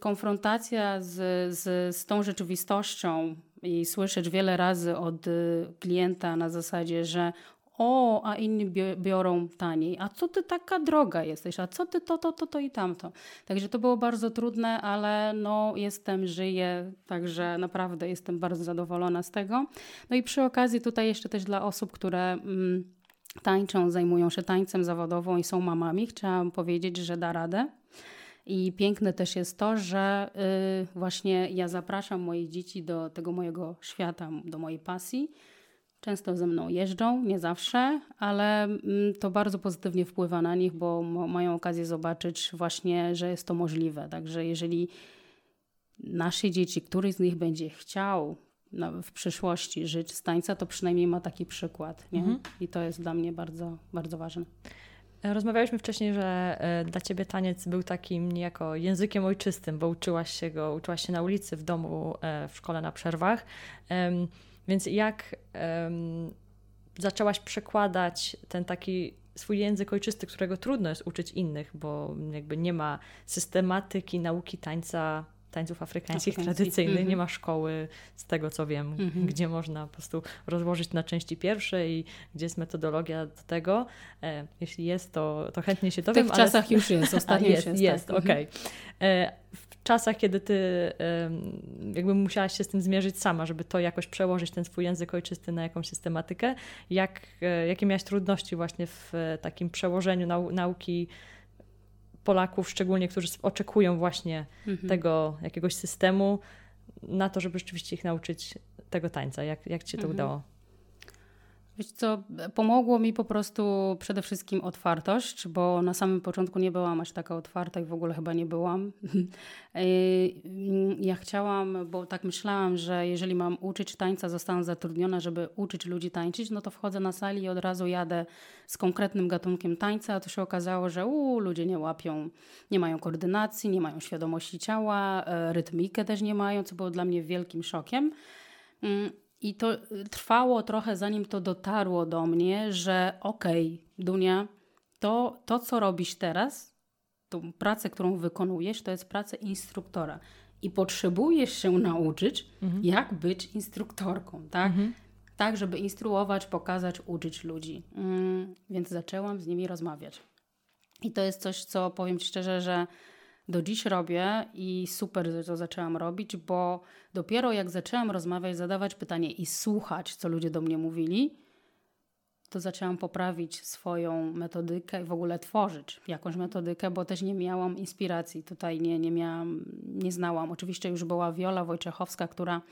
konfrontacja z, z, z tą rzeczywistością i słyszeć wiele razy od y, klienta na zasadzie, że o, a inni biorą taniej, a co ty taka droga jesteś, a co ty to, to, to, to i tamto. Także to było bardzo trudne, ale no jestem, żyję, także naprawdę jestem bardzo zadowolona z tego. No i przy okazji tutaj jeszcze też dla osób, które... Mm, tańczą, zajmują się tańcem zawodową i są mamami, chciałam powiedzieć, że da radę. I piękne też jest to, że y, właśnie ja zapraszam moje dzieci do tego mojego świata, do mojej pasji Często ze mną jeżdżą, nie zawsze, ale mm, to bardzo pozytywnie wpływa na nich, bo mają okazję zobaczyć właśnie, że jest to możliwe. Także jeżeli nasze dzieci, któryś z nich będzie chciał w przyszłości żyć z tańca, to przynajmniej ma taki przykład. Nie? Mhm. I to jest dla mnie bardzo, bardzo ważne. Rozmawialiśmy wcześniej, że e, dla ciebie taniec był takim niejako językiem ojczystym, bo uczyłaś się go, uczyłaś się na ulicy, w domu, e, w szkole na przerwach. Więc jak zaczęłaś przekładać ten taki swój język ojczysty, którego trudno jest uczyć innych, bo jakby nie ma systematyki nauki tańca tańców afrykańskich tradycyjnych, mm -hmm. nie ma szkoły, z tego co wiem, mm -hmm. gdzie można po prostu rozłożyć na części pierwsze i gdzie jest metodologia do tego. E, jeśli jest, to, to chętnie się dowiem. W tych czasach już jest, ostatnio jest, jest, jest, tak. okej. Okay. E, w czasach, kiedy ty jakby musiałaś się z tym zmierzyć sama, żeby to jakoś przełożyć, ten swój język ojczysty na jakąś systematykę, jak, e, jakie miałaś trudności właśnie w takim przełożeniu nau nauki Polaków, szczególnie którzy oczekują właśnie mhm. tego jakiegoś systemu, na to, żeby rzeczywiście ich nauczyć tego tańca. Jak, jak Ci się to mhm. udało? Wiesz co, pomogło mi po prostu przede wszystkim otwartość, bo na samym początku nie byłam aż taka otwarta i w ogóle chyba nie byłam. ja chciałam, bo tak myślałam, że jeżeli mam uczyć tańca, zostałam zatrudniona, żeby uczyć ludzi tańczyć, no to wchodzę na sali i od razu jadę z konkretnym gatunkiem tańca, a to się okazało, że u, ludzie nie łapią, nie mają koordynacji, nie mają świadomości ciała, e, rytmikę też nie mają, co było dla mnie wielkim szokiem. I to y, trwało trochę, zanim to dotarło do mnie, że okej, okay, Dunia, to, to co robisz teraz, tą pracę, którą wykonujesz, to jest praca instruktora. I potrzebujesz się nauczyć, mhm. jak być instruktorką, tak? Mhm. Tak, żeby instruować, pokazać, uczyć ludzi. Mm, więc zaczęłam z nimi rozmawiać. I to jest coś, co powiem Ci szczerze, że do dziś robię i super, że to zaczęłam robić, bo dopiero jak zaczęłam rozmawiać, zadawać pytanie i słuchać, co ludzie do mnie mówili, to zaczęłam poprawić swoją metodykę i w ogóle tworzyć jakąś metodykę, bo też nie miałam inspiracji. Tutaj nie, nie miałam, nie znałam. Oczywiście już była Wiola Wojciechowska, która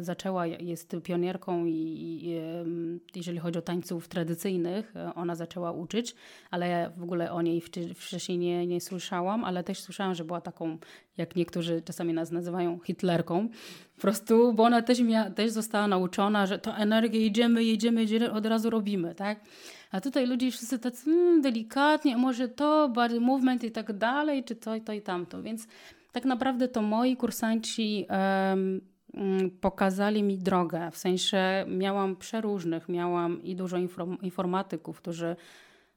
zaczęła, jest pionierką i, jeżeli chodzi o tańców tradycyjnych, e, ona zaczęła uczyć, ale ja w ogóle o niej wcześniej nie, nie słyszałam, ale też słyszałam, że była taką, jak niektórzy czasami nas nazywają, hitlerką. Po prostu, bo ona też, miała, też została nauczona, że to energię idziemy, jedziemy, jedziemy, od razu robimy, tak? A tutaj ludzie wszyscy tacy hmm, delikatnie, może to, bardziej movement i tak dalej, czy to i to i tamto, więc tak naprawdę to moi kursanci um, pokazali mi drogę. W sensie miałam przeróżnych, miałam i dużo informatyków, którzy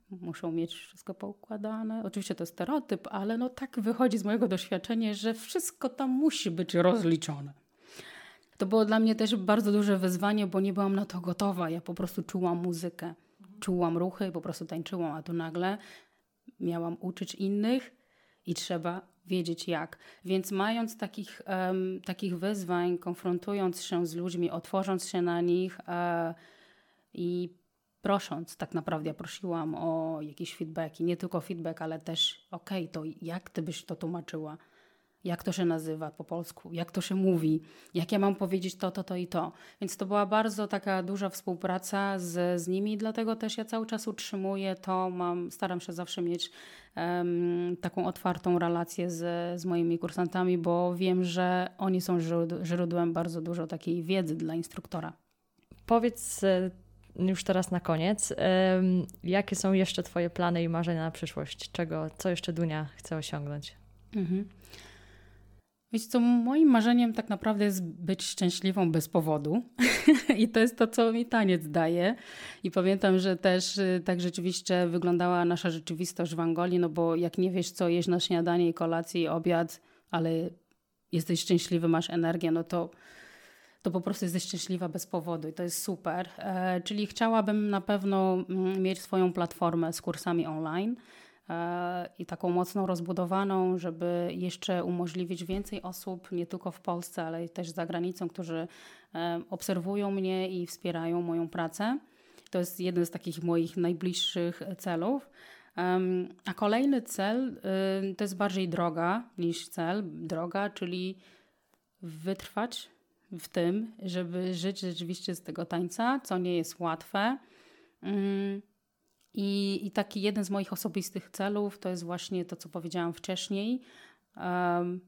muszą mieć wszystko poukładane. Oczywiście to stereotyp, ale no tak wychodzi z mojego doświadczenia, że wszystko tam musi być rozliczone. To było dla mnie też bardzo duże wyzwanie, bo nie byłam na to gotowa. Ja po prostu czułam muzykę, czułam ruchy po prostu tańczyłam, a tu nagle miałam uczyć innych i trzeba wiedzieć jak. Więc mając takich, um, takich wyzwań, konfrontując się z ludźmi, otworząc się na nich e, i prosząc, tak naprawdę ja prosiłam o jakieś feedbacki, nie tylko feedback, ale też okej, okay, to jak ty byś to tłumaczyła? Jak to się nazywa po polsku, jak to się mówi, jak ja mam powiedzieć to, to, to i to. Więc to była bardzo taka duża współpraca z, z nimi, dlatego też ja cały czas utrzymuję to, mam, staram się zawsze mieć um, taką otwartą relację z, z moimi kursantami, bo wiem, że oni są źródłem bardzo dużo takiej wiedzy dla instruktora. Powiedz e, już teraz na koniec, jakie są jeszcze Twoje plany i marzenia na przyszłość? Czego, co jeszcze Dunia chce osiągnąć? Mhm. Wiecie co, moim marzeniem tak naprawdę jest być szczęśliwą bez powodu. I to jest to, co mi taniec daje. I pamiętam, że też y, tak rzeczywiście wyglądała nasza rzeczywistość w Angolii, no bo jak nie wiesz, co jeść na śniadanie i kolację i obiad, ale jesteś szczęśliwy, masz energię, no to, to po prostu jesteś szczęśliwa bez powodu i to jest super. E, czyli chciałabym na pewno mm, mieć swoją platformę z kursami online i taką mocno rozbudowaną, żeby jeszcze umożliwić więcej osób, nie tylko w Polsce, ale też za granicą, którzy e, obserwują mnie i wspierają moją pracę. To jest jeden z takich moich najbliższych celów. A kolejny cel y, to jest bardziej droga niż cel. Droga, czyli wytrwać w tym, żeby żyć rzeczywiście z tego tańca, co nie jest łatwe. I, I taki jeden z moich osobistych celów to jest właśnie to, co powiedziałam wcześniej. Um,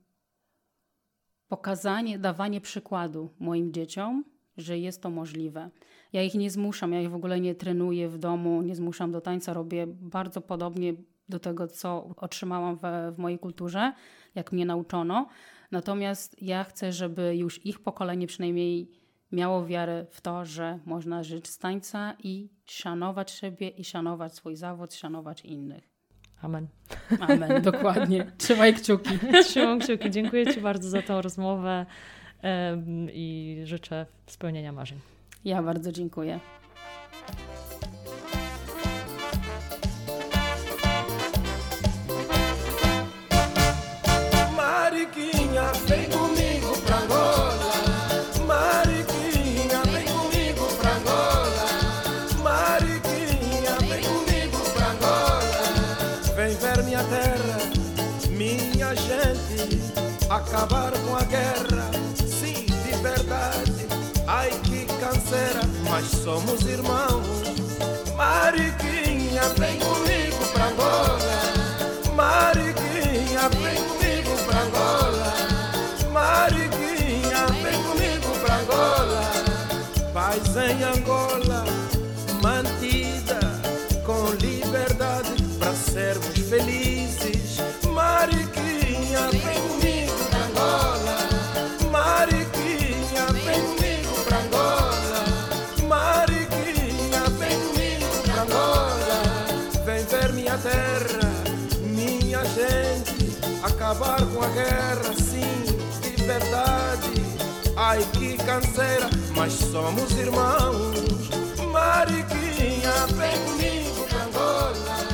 pokazanie, dawanie przykładu moim dzieciom, że jest to możliwe. Ja ich nie zmuszam, ja ich w ogóle nie trenuję w domu, nie zmuszam do tańca, robię bardzo podobnie do tego, co otrzymałam w, w mojej kulturze, jak mnie nauczono. Natomiast ja chcę, żeby już ich pokolenie przynajmniej miało wiarę w to, że można żyć z tańca i szanować siebie i szanować swój zawód, szanować innych. Amen. Amen, dokładnie. Trzymaj kciuki. Trzymam kciuki. Dziękuję Ci bardzo za tą rozmowę i życzę spełnienia marzeń. Ja bardzo dziękuję. Acabar com a guerra, sim, de verdade. Ai que canseira, mas somos irmãos. Mariquinha, vem comigo pra Angola. Mariquinha, vem comigo pra Angola. Mariquinha, vem comigo pra Angola. Paz em Angola, uma guerra sim, de verdade. Ai que canseira, mas somos irmãos. Mariquinha, vem comigo pra Angola.